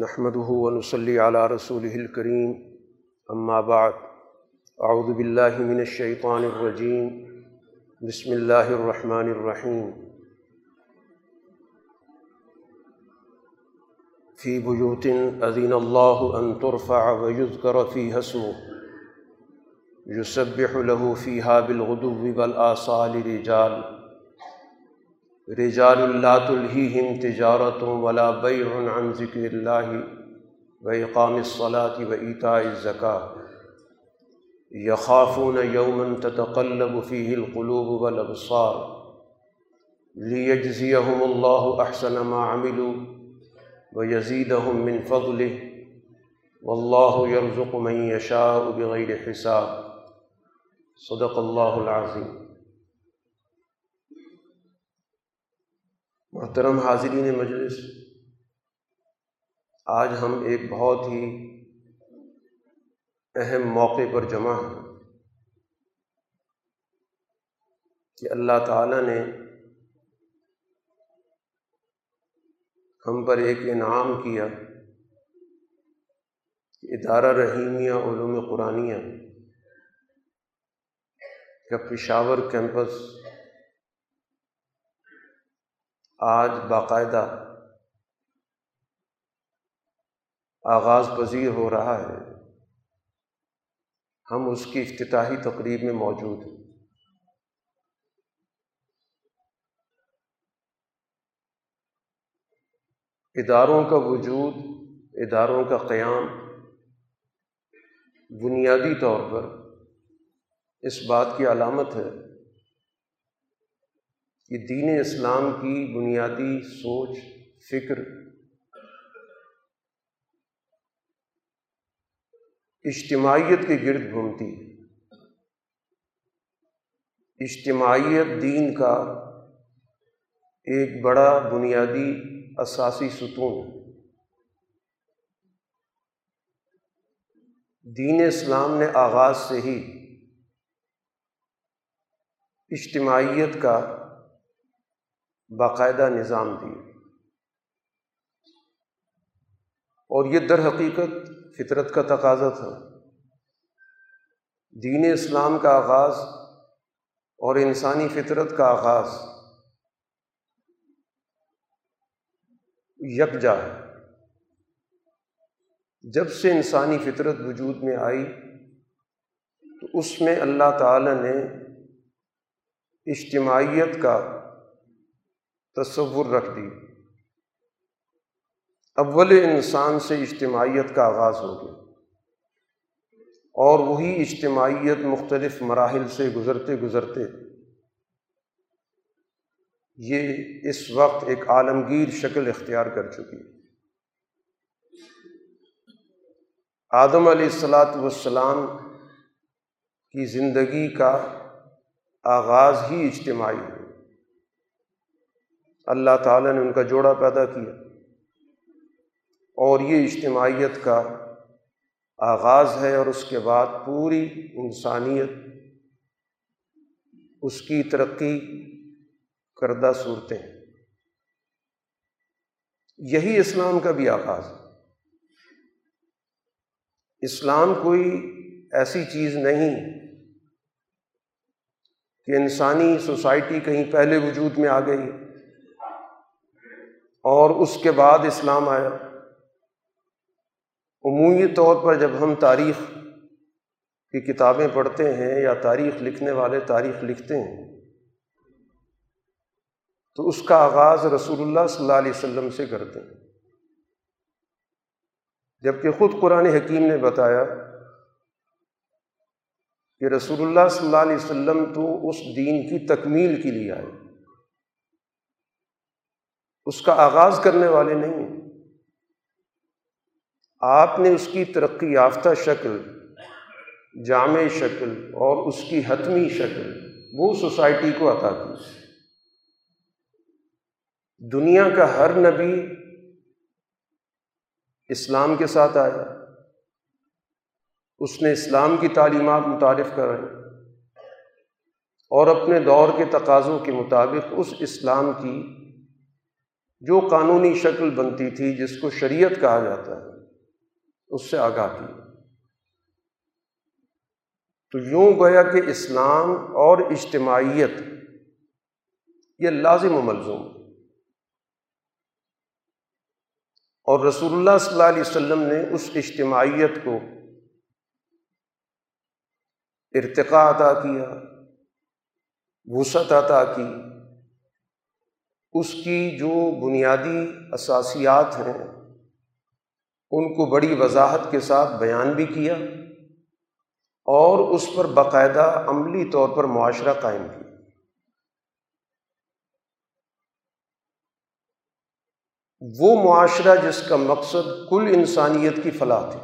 نحمده ونصلي على رسوله الكريم، أما بعد، أعوذ بالله من الشيطان الرجيم، بسم الله الرحمن الرحيم. في بيوت أذن الله أن ترفع ويذكر فيها اسمه، يسبح له فيها بالغدو والآصال رجال. رجال لا تلهيهم تجارة ولا بيع عن ذكر الله وإقام الصلاة وإيتاء الزكاة. يخافون يوما تتقلب فيه القلوب والأبصار. ليجزيهم الله أحسن ما عملوا ويزيدهم من فضله. والله يرزق من يشاء بغير حساب. صدق الله العظيم. محترم حاضرین مجلس، آج ہم ایک بہت ہی اہم موقع پر جمع ہیں کہ اللہ تعالیٰ نے ہم پر ایک انعام کیا کہ ادارہ رحیمیہ علوم قرآنیہ کا پشاور کیمپس آج باقاعدہ آغاز پذیر ہو رہا ہے۔ ہم اس کی افتتاحی تقریب میں موجود ہیں۔ اداروں کا وجود، اداروں کا قیام بنیادی طور پر اس بات کی علامت ہے کہ دین اسلام کی بنیادی سوچ، فکر، اجتماعیت کے گرد گھومتی ہے۔ اجتماعیت دین کا ایک بڑا بنیادی اساسی ستون دین اسلام نے آغاز سے ہی اجتماعیت کا باقاعدہ نظام دیا اور یہ در حقیقت فطرت کا تقاضا تھا۔ دین اسلام کا آغاز اور انسانی فطرت کا آغاز یکجا ہے۔ جب سے انسانی فطرت وجود میں آئی، تو اس میں اللہ تعالیٰ نے اجتماعیت کا تصور رکھ دی۔ اول انسان سے اجتماعیت کا آغاز ہو گیا۔ اور وہی اجتماعیت مختلف مراحل سے گزرتے گزرتے، یہ اس وقت ایک عالمگیر شکل اختیار کر چکی۔ آدم علیہ السلاۃ والسلام کی زندگی کا آغاز ہی اجتماعی ہے۔ اللہ تعالیٰ نے ان کا جوڑا پیدا کیا اور یہ اجتماعیت کا آغاز ہے اور اس کے بعد پوری انسانیت اس کی ترقی کردہ صورتیں یہی اسلام کا بھی آغاز ہے۔ اسلام کوئی ایسی چیز نہیں کہ انسانی سوسائٹی کہیں پہلے وجود میں آ گئی اور اس کے بعد اسلام آیا۔ عمومی طور پر جب ہم تاریخ کی کتابیں پڑھتے ہیں یا تاریخ لکھنے والے تاریخ لکھتے ہیں، تو اس کا آغاز رسول اللہ صلی اللہ علیہ وسلم سے کرتے ہیں۔ جبکہ خود قرآن حکیم نے بتایا کہ رسول اللہ صلی اللہ علیہ وسلم تو اس دین کی تکمیل کے لیے آئے۔ اس کا آغاز کرنے والے نہیں ہیں۔ آپ نے اس کی ترقی یافتہ شکل، جامع شکل اور اس کی حتمی شکل، وہ سوسائٹی کو عطا کی۔ دنیا کا ہر نبی اسلام کے ساتھ آیا۔ اس نے اسلام کی تعلیمات متعارف کرائی اور اپنے دور کے تقاضوں کے مطابق اس اسلام کی جو قانونی شکل بنتی تھی جس کو شریعت کہا جاتا ہے، اس سے آگاہ کیا تو یوں گویا کہ اسلام اور اجتماعیت، یہ لازم و ملزوم۔ اور رسول اللہ صلی اللہ علیہ وسلم نے اس اجتماعیت کو ارتقاء عطا کیا، وسعت عطا کی۔ اس کی جو بنیادی اساسیات ہیں، ان کو بڑی وضاحت کے ساتھ بیان بھی کیا اور اس پر باقاعدہ عملی طور پر معاشرہ قائم کیا۔ وہ معاشرہ جس کا مقصد کل انسانیت کی فلاح تھی۔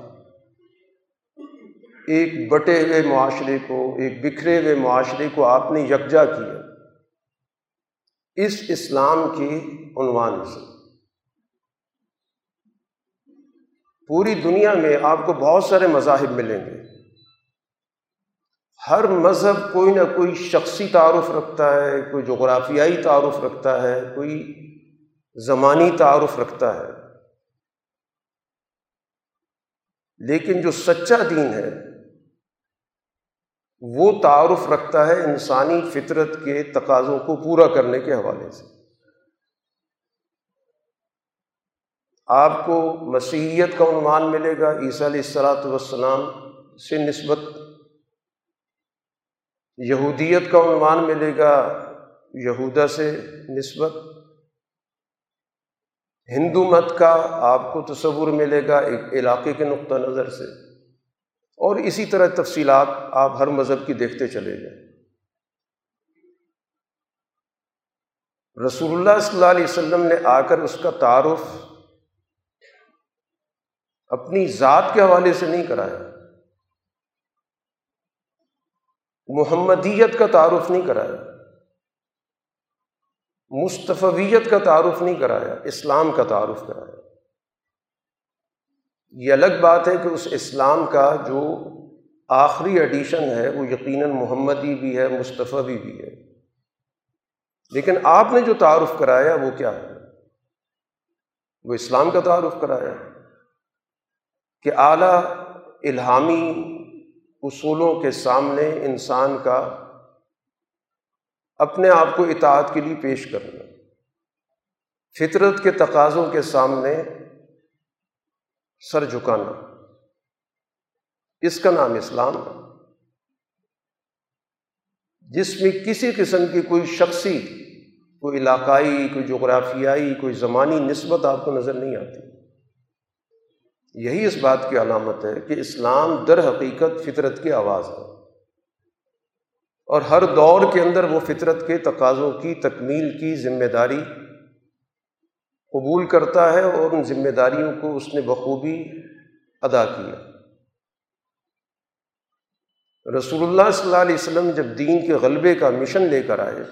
ایک بٹے ہوئے معاشرے کو، ایک بکھرے ہوئے معاشرے کو آپ نے یکجا کیا۔ اس اسلام کے عنوان سے پوری دنیا میں آپ کو بہت سارے مذاہب ملیں گے۔ ہر مذہب کوئی نہ کوئی شخصی تعارف رکھتا ہے، کوئی جغرافیائی تعارف رکھتا ہے، کوئی زمانی تعارف رکھتا ہے۔ لیکن جو سچا دین ہے وہ تعارف رکھتا ہے انسانی فطرت کے تقاضوں کو پورا کرنے کے حوالے سے۔ آپ کو مسیحیت کا عنوان ملے گا، عیسیٰ علیہ السلاۃ والسلام سے نسبت۔ یہودیت کا عنوان ملے گا یہودا سے نسبت۔ ہندو مت کا آپ کو تصور ملے گا ایک علاقے کے نقطہ نظر سے۔ اور اسی طرح تفصیلات آپ ہر مذہب کی دیکھتے چلے جائیں۔ رسول اللہ صلی اللہ علیہ وسلم نے آ کر اس کا تعارف اپنی ذات کے حوالے سے نہیں کرایا۔ محمدیت کا تعارف نہیں کرایا۔ مصطفیت کا تعارف نہیں کرایا۔ اسلام کا تعارف کرایا۔ یہ الگ بات ہے کہ اس اسلام کا جو آخری ایڈیشن ہے وہ یقیناً محمدی بھی ہے، مصطفی بھی ہے۔ لیکن آپ نے جو تعارف کرایا وہ کیا ہے؟ وہ اسلام کا تعارف کرایا۔ کہ اعلیٰ الہامی اصولوں کے سامنے انسان کا اپنے آپ کو اطاعت کے لیے پیش کرنا، فطرت کے تقاضوں کے سامنے سر جھکانا، اس کا نام اسلام ہے۔ جس میں کسی قسم کی کوئی شخصی، کوئی علاقائی، کوئی جغرافیائی، کوئی زمانی نسبت آپ کو نظر نہیں آتی۔ یہی اس بات کی علامت ہے کہ اسلام در حقیقت فطرت کی آواز ہے۔ اور ہر دور کے اندر وہ فطرت کے تقاضوں کی، تکمیل کی ذمہ داری قبول کرتا ہے اور ان ذمہ داریوں کو اس نے بخوبی ادا کیا۔ رسول اللہ صلی اللہ علیہ وسلم جب دین کے غلبے کا مشن لے کر آئے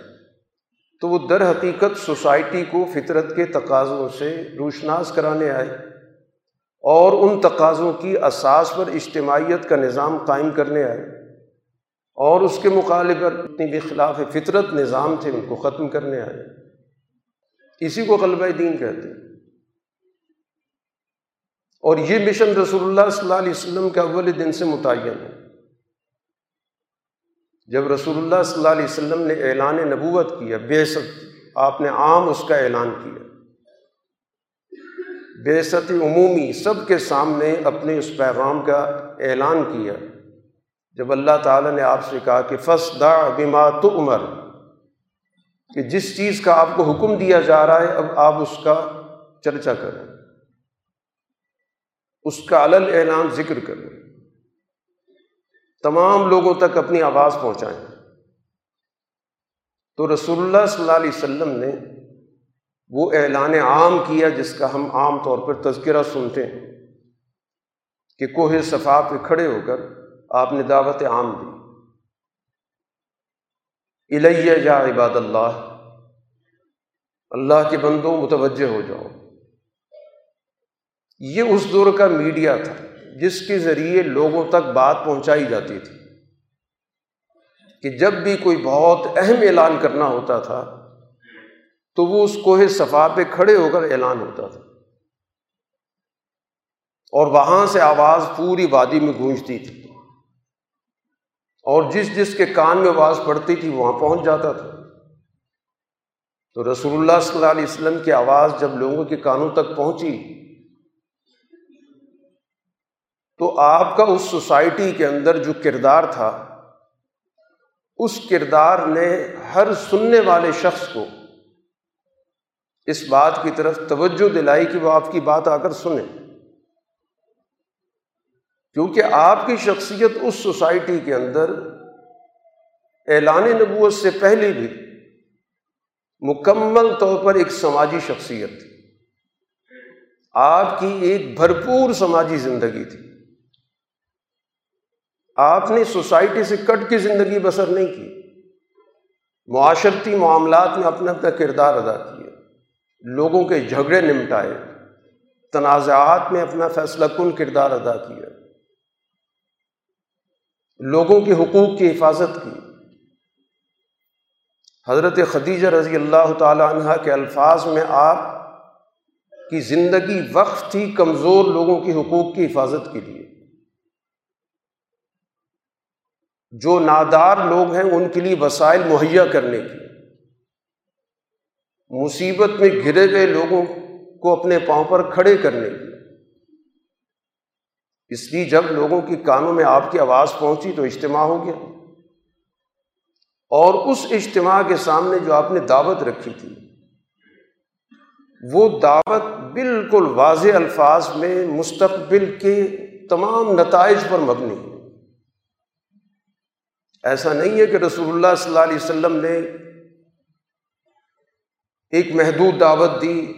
تو وہ در حقیقت سوسائٹی کو فطرت کے تقاضوں سے روشناس کرانے آئے اور ان تقاضوں کی اساس پر اجتماعیت کا نظام قائم کرنے آئے اور اس کے مقابلے پر اتنی بھی خلاف فطرت نظام تھے ان کو ختم کرنے آئے۔ اسی کو غلبہ دین کہتے ہیں۔ اور یہ مشن رسول اللہ صلی اللہ علیہ وسلم کے اول دن سے متعین ہے۔ جب رسول اللہ صلی اللہ علیہ وسلم نے اعلان نبوت کیا، بے ست آپ نے عام اس کا اعلان کیا۔ بے ست عمومی سب کے سامنے اپنے اس پیغام کا اعلان کیا۔ جب اللہ تعالیٰ نے آپ سے کہا کہ فس دا بما تو عمر کہ جس چیز کا آپ کو حکم دیا جا رہا ہے، اب آپ اس کا چرچا کریں۔ اس کا علل اعلان ذکر کریں۔ تمام لوگوں تک اپنی آواز پہنچائیں۔ تو رسول اللہ صلی اللہ علیہ وسلم نے وہ اعلان عام کیا جس کا ہم عام طور پر تذکرہ سنتے ہیں کہ کوہ صفا پہ کھڑے ہو کر آپ نے دعوت عام دی۔ الیہ جا عباد اللہ اللہ کے بندوں متوجہ ہو جاؤ۔ یہ اس دور کا میڈیا تھا جس کے ذریعے لوگوں تک بات پہنچائی جاتی تھی کہ جب بھی کوئی بہت اہم اعلان کرنا ہوتا تھا تو وہ اس کوہ صفا پہ کھڑے ہو کر اعلان ہوتا تھا۔ اور وہاں سے آواز پوری وادی میں گونجتی تھی۔ اور جس جس کے کان میں آواز پڑتی تھی وہاں پہنچ جاتا تھا۔ تو رسول اللہ صلی اللہ علیہ وسلم کی آواز جب لوگوں کے کانوں تک پہنچی، تو آپ کا اس سوسائٹی کے اندر جو کردار تھا، اس کردار نے ہر سننے والے شخص کو اس بات کی طرف توجہ دلائی کہ وہ آپ کی بات آ کر سنیں۔ کیونکہ آپ کی شخصیت اس سوسائٹی کے اندر اعلان نبوت سے پہلے بھی مکمل طور پر ایک سماجی شخصیت تھی۔ آپ کی ایک بھرپور سماجی زندگی تھی۔ آپ نے سوسائٹی سے کٹ کی زندگی بسر نہیں کی۔ معاشرتی معاملات میں اپنا اپنا کردار ادا کیا۔ لوگوں کے جھگڑے نمٹائے۔ تنازعات میں اپنا فیصلہ کن کردار ادا کیا۔ لوگوں کے حقوق کی حفاظت کی۔ حضرت خدیجہ رضی اللہ تعالی عنہ کے الفاظ میں آپ کی زندگی وقف تھی کمزور لوگوں کے حقوق کی حفاظت کے لیے۔ جو نادار لوگ ہیں ان کے لیے وسائل مہیا کرنے کی مصیبت میں گرے گئے لوگوں کو اپنے پاؤں پر کھڑے کرنے کی اس لیے جب لوگوں کی کانوں میں آپ کی آواز پہنچی تو اجتماع ہو گیا۔ اور اس اجتماع کے سامنے جو آپ نے دعوت رکھی تھی، وہ دعوت بالکل واضح الفاظ میں مستقبل کے تمام نتائج پر مبنی ہے۔ ایسا نہیں ہے کہ رسول اللہ صلی اللہ علیہ وسلم نے ایک محدود دعوت دی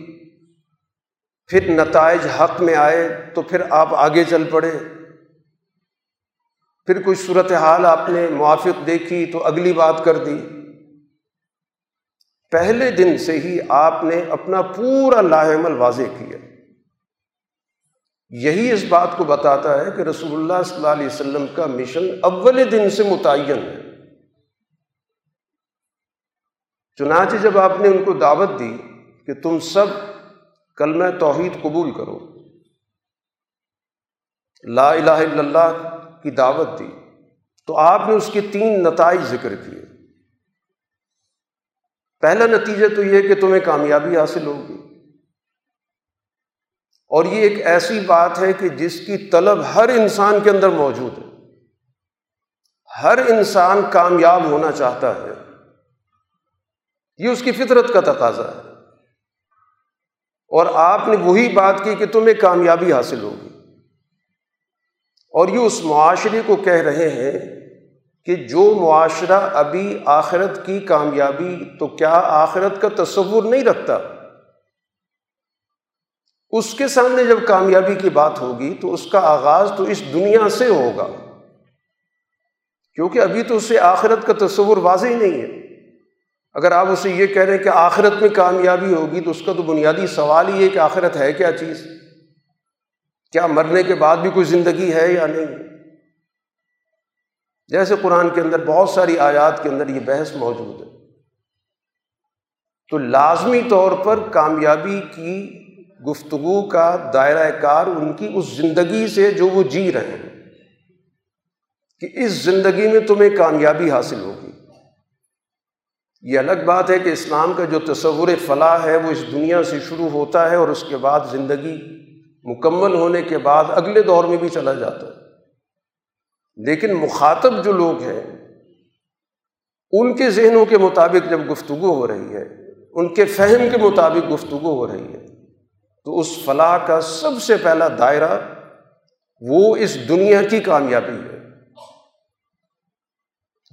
پھر نتائج حق میں آئے تو پھر آپ آگے چل پڑے۔ پھر کوئی صورت حال آپ نے موافق دیکھی تو اگلی بات کر دی۔ پہلے دن سے ہی آپ نے اپنا پورا عمل واضح کیا۔ یہی اس بات کو بتاتا ہے کہ رسول اللہ صلی اللہ علیہ وسلم کا مشن اول دن سے متعین ہے۔ چنانچہ جب آپ نے ان کو دعوت دی کہ تم سب کلمہ توحید قبول کرو۔ لا الہ الا اللہ کی دعوت دی۔ تو آپ نے اس کے تین نتائج ذکر کیے۔ پہلا نتیجہ تو یہ کہ تمہیں کامیابی حاصل ہوگی۔ اور یہ ایک ایسی بات ہے کہ جس کی طلب ہر انسان کے اندر موجود ہے۔ ہر انسان کامیاب ہونا چاہتا ہے۔ یہ اس کی فطرت کا تقاضا ہے۔ اور آپ نے وہی بات کی کہ تمہیں کامیابی حاصل ہوگی۔ اور یہ اس معاشرے کو کہہ رہے ہیں کہ جو معاشرہ ابھی آخرت کی کامیابی، تو کیا آخرت کا تصور نہیں رکھتا؟ اس کے سامنے جب کامیابی کی بات ہوگی، تو اس کا آغاز تو اس دنیا سے ہوگا۔ کیونکہ ابھی تو اسے آخرت کا تصور واضح ہی نہیں ہے۔ اگر آپ اسے یہ کہہ رہے ہیں کہ آخرت میں کامیابی ہوگی تو اس کا تو بنیادی سوال ہی ہے کہ آخرت ہے کیا چیز؟ کیا مرنے کے بعد بھی کوئی زندگی ہے یا نہیں؟ جیسے قرآن کے اندر بہت ساری آیات کے اندر یہ بحث موجود ہے۔ تو لازمی طور پر کامیابی کی گفتگو کا دائرہ کار ان کی اس زندگی سے جو وہ جی رہے ہیں۔ کہ اس زندگی میں تمہیں کامیابی حاصل ہوگی۔ یہ الگ بات ہے کہ اسلام کا جو تصور فلاح ہے وہ اس دنیا سے شروع ہوتا ہے اور اس کے بعد زندگی مکمل ہونے کے بعد اگلے دور میں بھی چلا جاتا ہے۔ لیکن مخاطب جو لوگ ہیں، ان کے ذہنوں کے مطابق جب گفتگو ہو رہی ہے، ان کے فہم کے مطابق گفتگو ہو رہی ہے، تو اس فلاح کا سب سے پہلا دائرہ وہ اس دنیا کی کامیابی ہے۔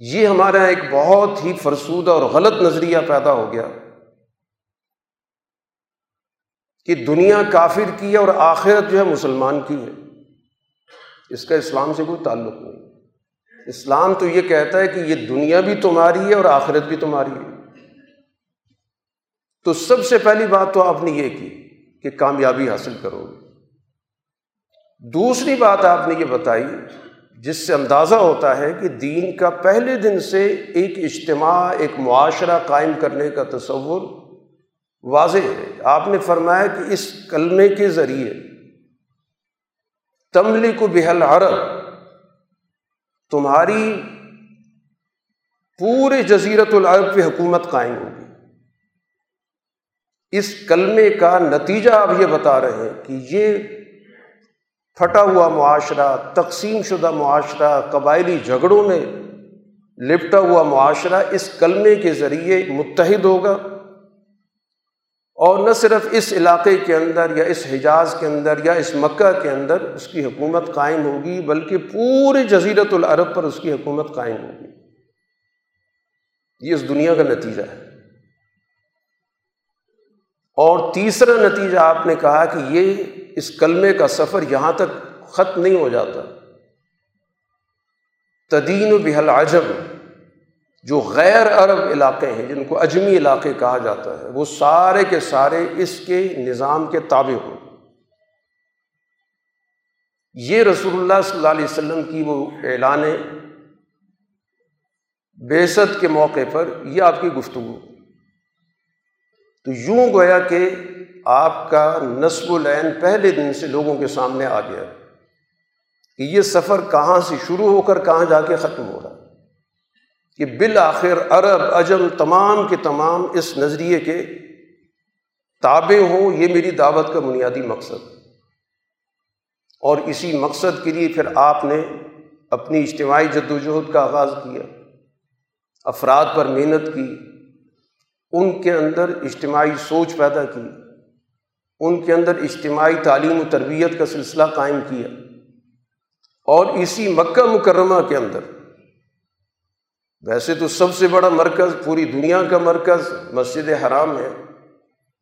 یہ ہمارا ایک بہت ہی فرسودہ اور غلط نظریہ پیدا ہو گیا کہ دنیا کافر کی ہے اور آخرت جو ہے مسلمان کی ہے۔ اس کا اسلام سے کوئی تعلق نہیں۔ اسلام تو یہ کہتا ہے کہ یہ دنیا بھی تمہاری ہے اور آخرت بھی تمہاری ہے۔ تو سب سے پہلی بات تو آپ نے یہ کی کہ کامیابی حاصل کرو۔ گے دوسری بات آپ نے یہ بتائی جس سے اندازہ ہوتا ہے کہ دین کا پہلے دن سے ایک اجتماع، ایک معاشرہ قائم کرنے کا تصور واضح ہے۔ آپ نے فرمایا کہ اس کلمے کے ذریعے تملی کو بحل عرب تمہاری پورے جزیرت العرب پہ حکومت قائم ہوگی۔ اس کلمے کا نتیجہ آپ یہ بتا رہے ہیں کہ یہ پھٹا ہوا معاشرہ، تقسیم شدہ معاشرہ، قبائلی جھگڑوں میں لپٹا ہوا معاشرہ اس کلمے کے ذریعے متحد ہوگا۔ اور نہ صرف اس علاقے کے اندر یا اس حجاز کے اندر یا اس مکہ کے اندر اس کی حکومت قائم ہوگی، بلکہ پورے جزیرت العرب پر اس کی حکومت قائم ہوگی۔ یہ اس دنیا کا نتیجہ ہے۔ اور تیسرا نتیجہ آپ نے کہا کہ یہ اس کلمے کا سفر یہاں تک ختم نہیں ہو جاتا۔ تدین و بحل عجم جو غیر عرب علاقے ہیں، جن کو اجمی علاقے کہا جاتا ہے، وہ سارے کے سارے اس کے نظام کے تابع ہوں۔ یہ رسول اللہ صلی اللہ علیہ وسلم کی وہ اعلان بیست کے موقع پر یہ آپ کی گفتگو۔ تو یوں گویا کہ آپ کا نصب العین پہلے دن سے لوگوں کے سامنے آ گیا کہ یہ سفر کہاں سے شروع ہو کر کہاں جا کے ختم ہو رہا کہ بالآخر عرب اجم تمام کے تمام اس نظریے کے تابع ہوں، یہ میری دعوت کا بنیادی مقصد۔ اور اسی مقصد کے لیے پھر آپ نے اپنی اجتماعی جد وجہد کا آغاز کیا۔ افراد پر محنت کی، ان کے اندر اجتماعی سوچ پیدا کی۔ ان کے اندر اجتماعی تعلیم و تربیت کا سلسلہ قائم کیا اور اسی مکہ مکرمہ کے اندر۔ ویسے تو سب سے بڑا مرکز پوری دنیا کا مرکز مسجد حرام ہے،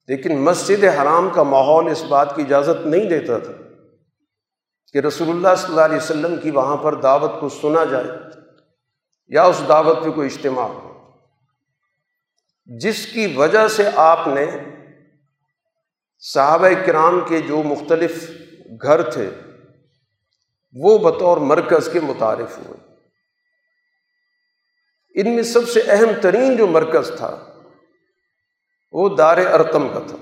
لیکن مسجد حرام کا ماحول اس بات کی اجازت نہیں دیتا تھا کہ رسول اللہ صلی اللہ علیہ وسلم کی وہاں پر دعوت کو سنا جائے یا اس دعوت پہ کوئی اجتماع ہو۔ جس کی وجہ سے آپ نے صحابہ کرام کے جو مختلف گھر تھے، وہ بطور مرکز کے متعارف ہوئے۔ ان میں سب سے اہم ترین جو مرکز تھا، وہ دار ارقم کا تھا۔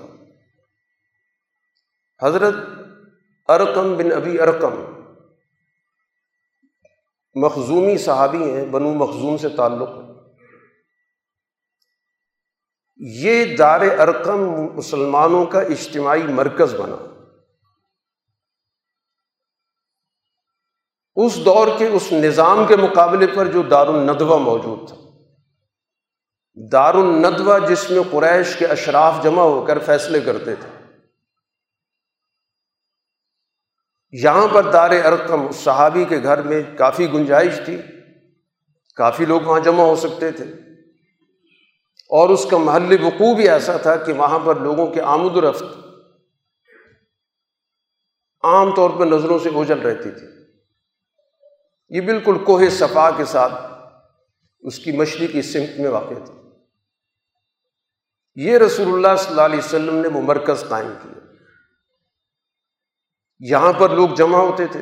حضرت ارقم بن ابی ارقم مخزومی صحابی ہیں، بنو مخزوم سے تعلق ہے۔ یہ دار ارقم مسلمانوں کا اجتماعی مرکز بنا۔ اس دور کے اس نظام کے مقابلے پر جو دار الندوہ موجود تھا۔ دار الندوہ جس میں قریش کے اشراف جمع ہو کر فیصلے کرتے تھے۔ یہاں پر دار ارقم صحابی کے گھر میں کافی گنجائش تھی۔ کافی لوگ وہاں جمع ہو سکتے تھے۔ اور اس کا محل وقوع بھی ایسا تھا کہ وہاں پر لوگوں کے آمد و رفت عام طور پر نظروں سے اوجل رہتی تھی۔ یہ بالکل کوہ صفا کے ساتھ اس کی مچھلی کی سمت میں واقع تھی۔ یہ رسول اللہ صلی اللہ علیہ وسلم نے وہ مرکز قائم کیا۔ یہاں پر لوگ جمع ہوتے تھے۔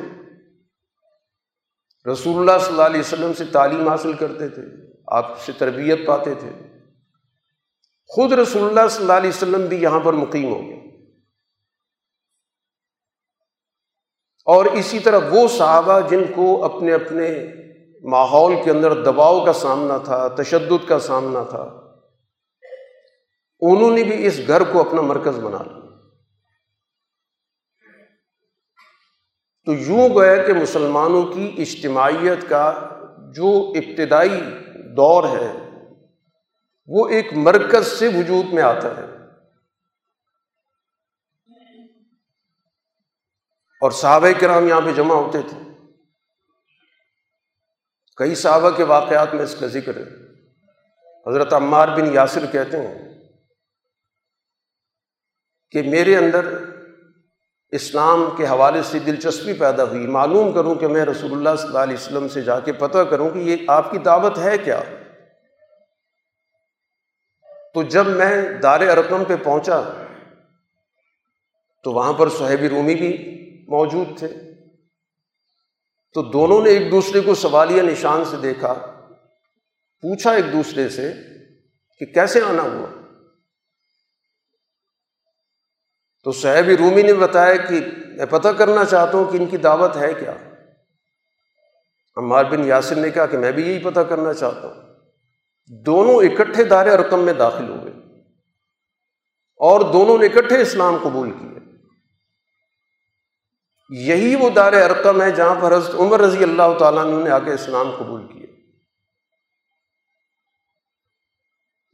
رسول اللہ صلی اللہ علیہ وسلم سے تعلیم حاصل کرتے تھے۔ آپ سے تربیت پاتے تھے۔ خود رسول اللہ صلی اللہ علیہ وسلم بھی یہاں پر مقیم ہو گئے اور اسی طرح وہ صحابہ جن کو اپنے اپنے ماحول کے اندر دباؤ کا سامنا تھا، تشدد کا سامنا تھا، انہوں نے بھی اس گھر کو اپنا مرکز بنا لیا۔ تو یوں گویا کہ مسلمانوں کی اجتماعیت کا جو ابتدائی دور ہے وہ ایک مرکز سے وجود میں آتا ہے۔ اور صحابہ کرام یہاں پہ جمع ہوتے تھے۔ کئی صحابہ کے واقعات میں اس کا ذکر ہے۔ حضرت عمار بن یاسر کہتے ہیں کہ میرے اندر اسلام کے حوالے سے دلچسپی پیدا ہوئی۔ معلوم کروں کہ میں رسول اللہ صلی اللہ علیہ وسلم سے جا کے پتہ کروں کہ یہ آپ کی دعوت ہے کیا؟ تو جب میں دار ارقم پہ پہنچا تو وہاں پر صحیب رومی بھی موجود تھے۔ تو دونوں نے ایک دوسرے کو سوالیہ نشان سے دیکھا۔ پوچھا ایک دوسرے سے کہ کیسے آنا ہوا؟ تو صحیح رومی نے بتایا کہ میں پتہ کرنا چاہتا ہوں کہ ان کی دعوت ہے کیا۔ عمار بن یاسر نے کہا کہ میں بھی یہی پتہ کرنا چاہتا ہوں۔ دونوں اکٹھے دار ارکم میں داخل ہوئے اور دونوں نے اکٹھے اسلام قبول کیے۔ یہی وہ دار ارکم ہے جہاں پر حضرت عمر رضی اللہ تعالیٰ نے آ کے اسلام قبول کیے۔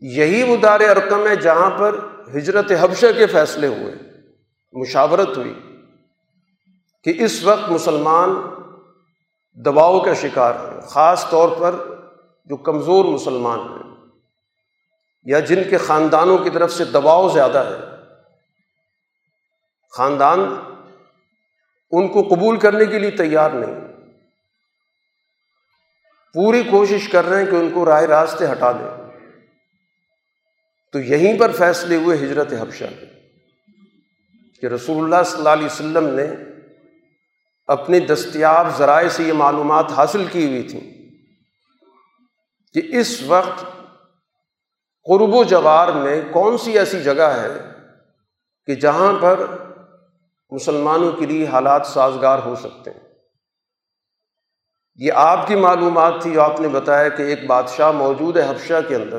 یہی وہ دار ارکم ہے جہاں پر ہجرت حبشہ کے فیصلے ہوئے، مشاورت ہوئی کہ اس وقت مسلمان دباؤ کا شکار ہیں، خاص طور پر جو کمزور مسلمان ہیں، یا جن کے خاندانوں کی طرف سے دباؤ زیادہ ہے، خاندان ان کو قبول کرنے کے لیے تیار نہیں۔ پوری کوشش کر رہے ہیں کہ ان کو راہ راستے ہٹا دیں۔ تو یہیں پر فیصلے ہوئے ہجرت حبشہ۔ کے کہ رسول اللہ صلی اللہ علیہ وسلم نے اپنے دستیاب ذرائع سے یہ معلومات حاصل کی ہوئی تھیں۔ کہ اس وقت قرب و جوار میں کون سی ایسی جگہ ہے کہ جہاں پر مسلمانوں کے لیے حالات سازگار ہو سکتے ہیں؟ یہ آپ کی معلومات تھی، آپ نے بتایا کہ ایک بادشاہ موجود ہے حفشہ کے اندر۔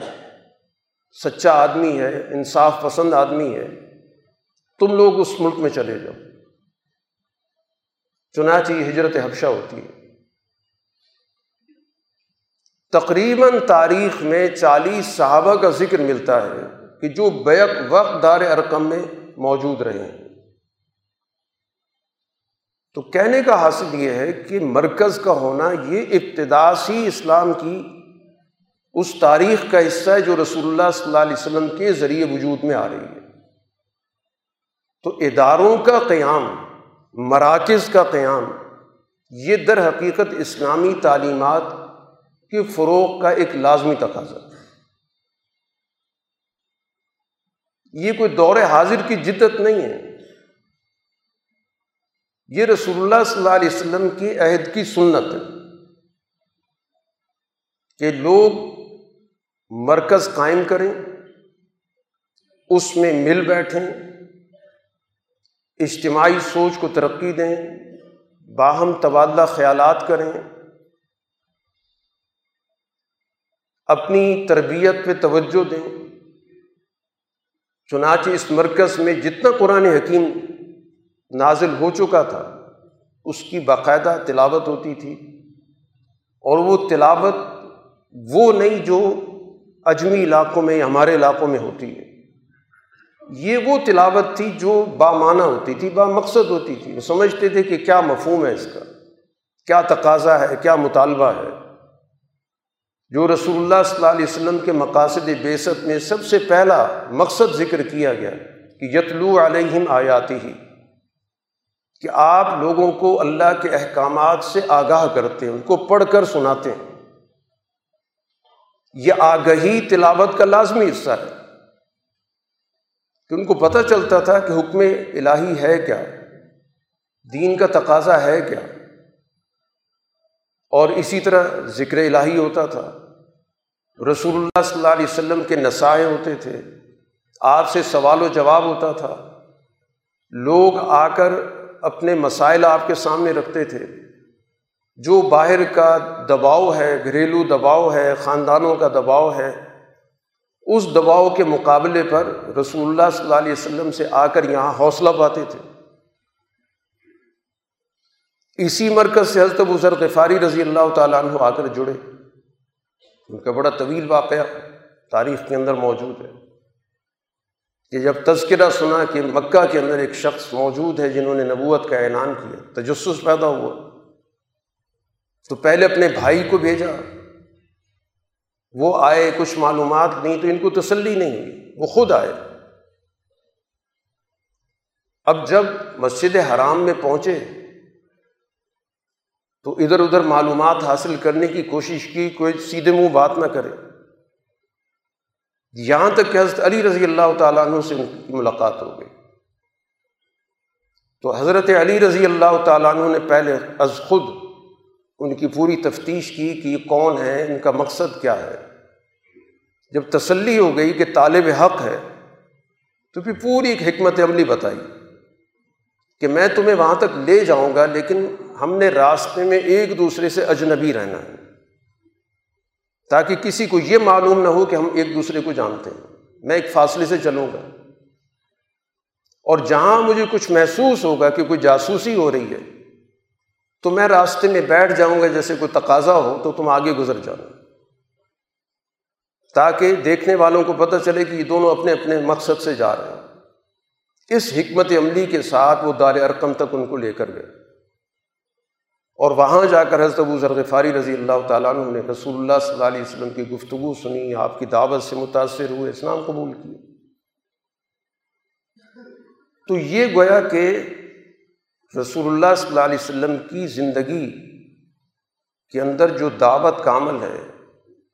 سچا آدمی ہے، انصاف پسند آدمی ہے۔ تم لوگ اس ملک میں چلے جاؤ۔ چنانچہ ہجرت حفشہ ہوتی ہے۔ تقریباً تاریخ میں چالیس صحابہ کا ذکر ملتا ہے کہ جو بیک وقت دار ارکم میں موجود رہے ہیں۔ تو کہنے کا حاصل یہ ہے کہ مرکز کا ہونا یہ ابتدا سی اسلام کی اس تاریخ کا حصہ ہے جو رسول اللہ صلی اللہ علیہ وسلم کے ذریعے وجود میں آ رہی ہے۔ تو اداروں کا قیام، مراکز کا قیام، یہ در حقیقت اسلامی تعلیمات کے فروغ کا ایک لازمی تقاضا۔ یہ کوئی دور حاضر کی جدت نہیں ہے۔ یہ رسول اللہ صلی اللہ علیہ وسلم کی عہد کی سنت ہے کہ لوگ مرکز قائم کریں، اس میں مل بیٹھیں، اجتماعی سوچ کو ترقی دیں، باہم تبادلہ خیالات کریں۔ اپنی تربیت پہ توجہ دیں۔ چنانچہ اس مرکز میں جتنا قرآن حکیم نازل ہو چکا تھا، اس کی باقاعدہ تلاوت ہوتی تھی۔ اور وہ تلاوت وہ نہیں جو اجمی علاقوں میں، ہمارے علاقوں میں ہوتی ہے۔ یہ وہ تلاوت تھی جو بامانہ ہوتی تھی، با مقصد ہوتی تھی۔ وہ سمجھتے تھے کہ کیا مفہوم ہے اس کا، کیا تقاضا ہے، کیا مطالبہ ہے۔ جو رسول اللہ صلی اللہ علیہ وسلم کے مقاصد بیست میں سب سے پہلا مقصد ذکر کیا گیا کہ یتلو علیہم آیاتی ہی، کہ آپ لوگوں کو اللہ کے احکامات سے آگاہ کرتے ہیں، ان کو پڑھ کر سناتے ہیں۔ یہ آگہی تلاوت کا لازمی حصہ ہے۔ کہ ان کو پتہ چلتا تھا کہ حکم الہی ہے کیا، دین کا تقاضا ہے کیا۔ اور اسی طرح ذکر الہی ہوتا تھا۔ رسول اللہ صلی اللہ علیہ وسلم کے نسائے ہوتے تھے۔ آپ سے سوال و جواب ہوتا تھا۔ لوگ آ کر اپنے مسائل آپ کے سامنے رکھتے تھے۔ جو باہر کا دباؤ ہے، گھریلو دباؤ ہے، خاندانوں کا دباؤ ہے، اس دباؤ کے مقابلے پر رسول اللہ صلی اللہ علیہ وسلم سے آ کر یہاں حوصلہ پاتے تھے۔ اسی مرکز سے حضرت ابو ذر غفاری رضی اللہ تعالیٰ عنہ آ کر جڑے۔ ان کا بڑا طویل واقعہ تاریخ کے اندر موجود ہے۔ کہ جب تذکرہ سنا کہ مکہ کے اندر ایک شخص موجود ہے جنہوں نے نبوت کا اعلان کیا، تجسس پیدا ہوا۔ تو پہلے اپنے بھائی کو بھیجا۔ وہ آئے، کچھ معلومات نہیں تو ان کو تسلی نہیں ہوئی، وہ خود آئے۔ اب جب مسجد حرام میں پہنچے تو ادھر ادھر معلومات حاصل کرنے کی کوشش کی، کوئی سیدھے منہ بات نہ کرے۔ یہاں تک کہ حضرت علی رضی اللہ تعالیٰ عنہ سے ان کی ملاقات ہو گئی۔ تو حضرت علی رضی اللہ تعالیٰ عنہ نے پہلے از خود ان کی پوری تفتیش کی کہ یہ کون ہے، ان کا مقصد کیا ہے۔ جب تسلی ہو گئی کہ طالب حق ہے، تو پھر پوری ایک حکمت عملی بتائی۔ کہ میں تمہیں وہاں تک لے جاؤں گا، لیکن ہم نے راستے میں ایک دوسرے سے اجنبی رہنا ہے۔ تاکہ کسی کو یہ معلوم نہ ہو کہ ہم ایک دوسرے کو جانتے ہیں۔ میں ایک فاصلے سے چلوں گا۔ اور جہاں مجھے کچھ محسوس ہوگا کہ کوئی جاسوسی ہو رہی ہے، تو میں راستے میں بیٹھ جاؤں گا، جیسے کوئی تقاضا ہو، تو تم آگے گزر جاؤ۔ تاکہ دیکھنے والوں کو پتہ چلے کہ یہ دونوں اپنے اپنے مقصد سے جا رہے ہیں۔ اس حکمت عملی کے ساتھ وہ دار ارکم تک ان کو لے کر گئے۔ اور وہاں جا کر حضرت ابو ذرغفاری رضی اللہ تعالیٰ عنہ نے رسول اللہ صلی اللہ علیہ وسلم کی گفتگو سنی، آپ کی دعوت سے متاثر ہوئے، اسلام قبول کیے۔ تو یہ گویا کہ رسول اللہ صلی اللہ علیہ وسلم کی زندگی کے اندر جو دعوت کا عمل ہے،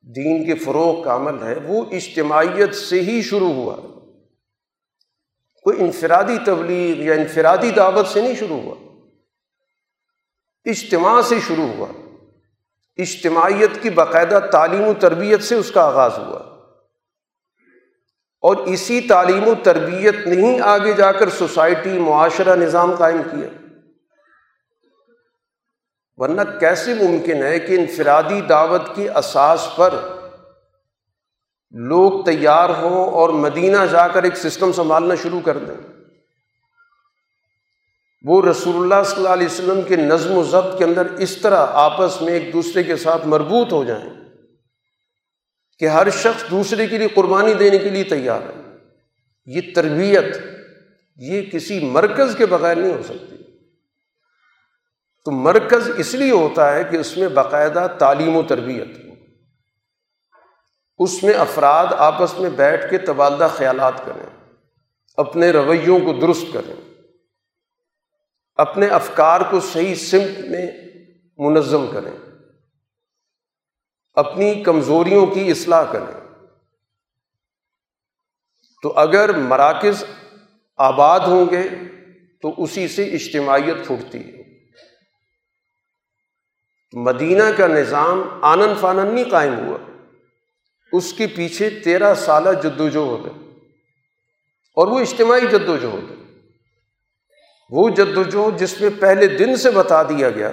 دین کے فروغ کا عمل ہے، وہ اجتماعیت سے ہی شروع ہوا۔ کوئی انفرادی تبلیغ یا انفرادی دعوت سے نہیں شروع ہوا۔ اجتماع سے شروع ہوا۔ اجتماعیت کی باقاعدہ تعلیم و تربیت سے اس کا آغاز ہوا۔ اور اسی تعلیم و تربیت نے ہی آگے جا کر سوسائٹی، معاشرہ، نظام قائم کیا۔ ورنہ کیسے ممکن ہے کہ انفرادی دعوت کی اساس پر لوگ تیار ہوں اور مدینہ جا کر ایک سسٹم سنبھالنا شروع کر دیں۔ وہ رسول اللہ صلی اللہ علیہ وسلم کے نظم و ضبط کے اندر اس طرح آپس میں ایک دوسرے کے ساتھ مربوط ہو جائیں کہ ہر شخص دوسرے کے لیے قربانی دینے کے لیے تیار ہے۔ یہ تربیت، یہ کسی مرکز کے بغیر نہیں ہو سکتی۔ تو مرکز اس لیے ہوتا ہے کہ اس میں باقاعدہ تعلیم و تربیت۔ ہو اس میں افراد آپس میں بیٹھ کے تبادلہ خیالات کریں، اپنے رویوں کو درست کریں، اپنے افکار کو صحیح سمت میں منظم کریں، اپنی کمزوریوں کی اصلاح کریں۔ تو اگر مراکز آباد ہوں گے تو اسی سے اجتماعیت پھوٹتی ہے۔ مدینہ کا نظام آنند فانند نہیں قائم ہوا۔ اس کے پیچھے تیرہ سالہ جد و جہد ہے اور وہ اجتماعی جد و جہد ہے وہ جد وجہد جس میں پہلے دن سے بتا دیا گیا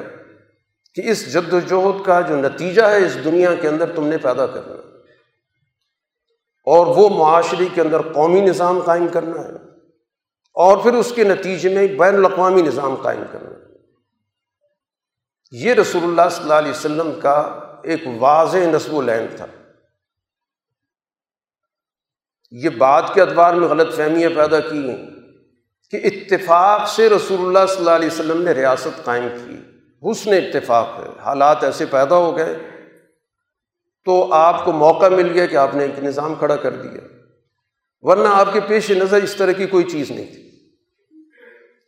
کہ اس جد وجہد کا جو نتیجہ ہے، اس دنیا کے اندر تم نے پیدا کرنا اور وہ معاشرے کے اندر قومی نظام قائم کرنا ہے۔ اور پھر اس کے نتیجے میں بین الاقوامی نظام قائم کرنا ہے۔ یہ رسول اللہ صلی اللہ علیہ وسلم کا ایک واضح نصب و لین تھا۔ یہ بات کے ادوار میں غلط فہمیاں پیدا کی ہیں کہ اتفاق سے رسول اللہ صلی اللہ علیہ وسلم نے ریاست قائم کی۔ حسن اتفاق ہے۔ حالات ایسے پیدا ہو گئے تو آپ کو موقع مل گیا کہ آپ نے ایک نظام کھڑا کر دیا۔ ورنہ آپ کے پیش نظر اس طرح کی کوئی چیز نہیں تھی۔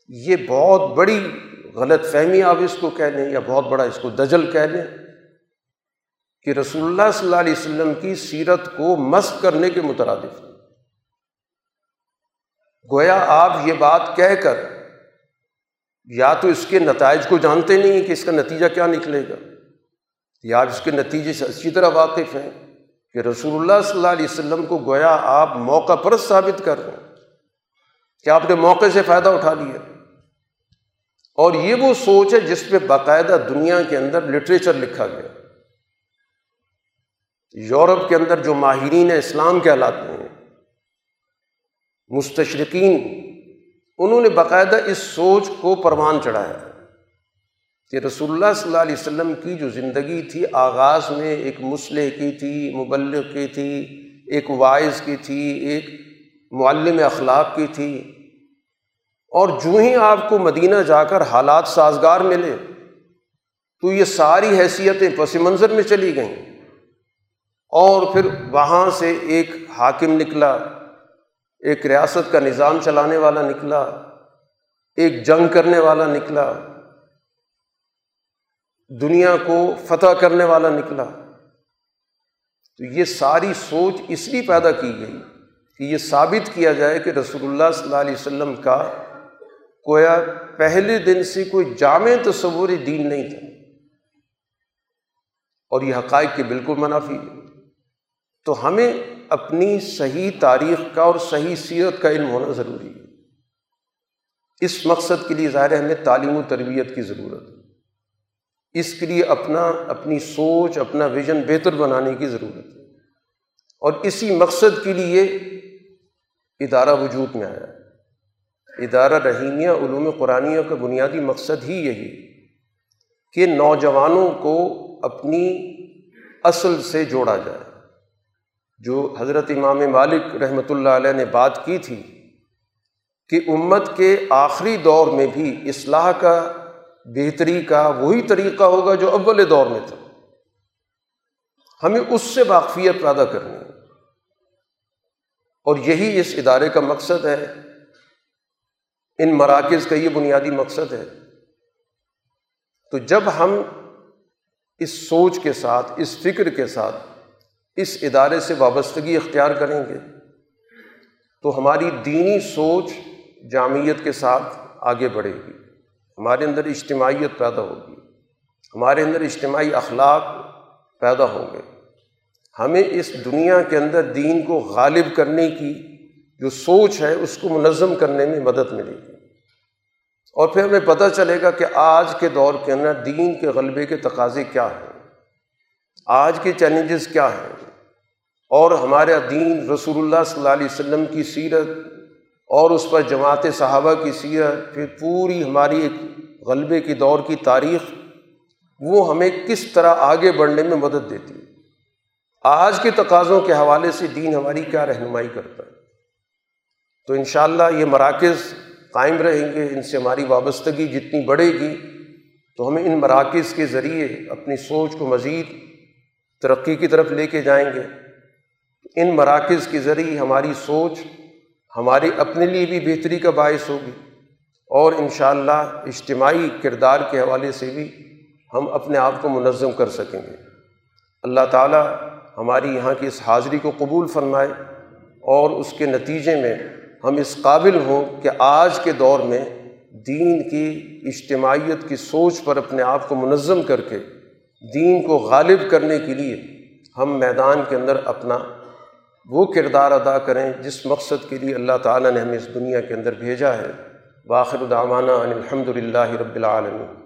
یہ بہت بڑی غلط فہمی آپ اس کو کہہ لیں یا بہت بڑا اس کو دجل کہہ لیں کہ رسول اللہ صلی اللہ علیہ وسلم کی سیرت کو مست کرنے کے مترادف گویا آپ یہ بات کہہ کر یا تو اس کے نتائج کو جانتے نہیں ہیں کہ اس کا نتیجہ کیا نکلے گا، یا آپ اس کے نتیجے سے اچھی طرح واقف ہیں کہ رسول اللہ صلی اللہ علیہ وسلم کو گویا آپ موقع پرست ثابت کر رہے ہیں کہ آپ نے موقع سے فائدہ اٹھا لیا۔ اور یہ وہ سوچ ہے جس پہ باقاعدہ دنیا کے اندر لٹریچر لکھا گیا۔ یورپ کے اندر جو ماہرین اسلام کہلاتے ہیں۔ مستشرقین، انہوں نے باقاعدہ اس سوچ کو پروان چڑھایا کہ رسول اللہ صلی اللہ علیہ وسلم کی جو زندگی تھی، آغاز میں ایک مسلح کی تھی، مبلغ کی تھی، ایک وائز کی تھی، ایک معلم اخلاق کی تھی۔ اور جو ہی آپ کو مدینہ جا کر حالات سازگار ملے، تو یہ ساری حیثیتیں پس منظر میں چلی گئیں۔ اور پھر وہاں سے ایک حاکم نکلا۔ ایک ریاست کا نظام چلانے والا نکلا، ایک جنگ کرنے والا نکلا، دنیا کو فتح کرنے والا نکلا۔ تو یہ ساری سوچ اس لیے پیدا کی گئی کہ یہ ثابت کیا جائے کہ رسول اللہ صلی اللہ علیہ وسلم کا کویا پہلے دن سے کوئی جامع تصوری دین نہیں تھا۔ اور یہ حقائق کے بالکل منافی۔ ہے تو ہمیں اپنی صحیح تاریخ کا اور صحیح سیرت کا علم ہونا ضروری ہے۔ اس مقصد کے لیے ظاہر ہے ہمیں تعلیم و تربیت کی ضرورت ہے۔ اس کے لیے اپنا، اپنی سوچ، اپنا ویژن بہتر بنانے کی ضرورت ہے۔ اور اسی مقصد کے لیے ادارہ وجود میں آیا۔ ادارہ رحیمیہ علوم قرآنیہ کا بنیادی مقصد ہی یہی کہ نوجوانوں کو اپنی اصل سے جوڑا جائے۔ جو حضرت امام مالک رحمۃ اللہ علیہ نے بات کی تھی کہ امت کے آخری دور میں بھی اصلاح کا، بہتری کا وہی طریقہ ہوگا جو اول دور میں تھا۔ ہمیں اس سے واقفیت پیدا کرنی ہے۔ اور یہی اس ادارے کا مقصد ہے۔ ان مراکز کا یہ بنیادی مقصد ہے۔ تو جب ہم اس سوچ کے ساتھ، اس فکر کے ساتھ اس ادارے سے وابستگی اختیار کریں گے۔ تو ہماری دینی سوچ جامعت کے ساتھ آگے بڑھے گی۔ ہمارے اندر اجتماعیت پیدا ہوگی۔ ہمارے اندر اجتماعی اخلاق پیدا ہوں گے۔ ہمیں اس دنیا کے اندر دین کو غالب کرنے کی جو سوچ ہے، اس کو منظم کرنے میں مدد ملے گی۔ اور پھر ہمیں پتہ چلے گا کہ آج کے دور کے اندر دین کے غلبے کے تقاضے کیا ہیں۔ آج کے چیلنجز کیا ہیں۔ اور ہمارا دین رسول اللہ صلی اللہ علیہ وسلم کی سیرت اور اس پر جماعت صحابہ کی سیرت، پھر پوری ہماری ایک غلبے کی دور کی تاریخ، وہ ہمیں کس طرح آگے بڑھنے میں مدد دیتی ہے؟ آج کے تقاضوں کے حوالے سے دین ہماری کیا رہنمائی کرتا ہے؟ تو انشاءاللہ یہ مراکز قائم رہیں گے، ان سے ہماری وابستگی جتنی بڑھے گی، تو ہمیں ان مراکز کے ذریعے اپنی سوچ کو مزید ترقی کی طرف لے کے جائیں گے۔ ان مراکز کے ذریعے ہماری سوچ ہماری اپنے لیے بھی بہتری کا باعث ہوگی اور ان شاء اللہ اجتماعی کردار کے حوالے سے بھی ہم اپنے آپ کو منظم کر سکیں گے۔ اللہ تعالیٰ ہماری یہاں کی اس حاضری کو قبول فرمائے اور اس کے نتیجے میں ہم اس قابل ہوں کہ آج کے دور میں دین کی اجتماعیت کی سوچ پر اپنے آپ کو منظم کر کے دین کو غالب کرنے کے لیے ہم میدان کے اندر اپنا وہ کردار ادا کریں جس مقصد کے لیے اللہ تعالیٰ نے ہمیں اس دنیا کے اندر بھیجا ہے۔ باخر دعوانا الحمد للہ رب العالمین۔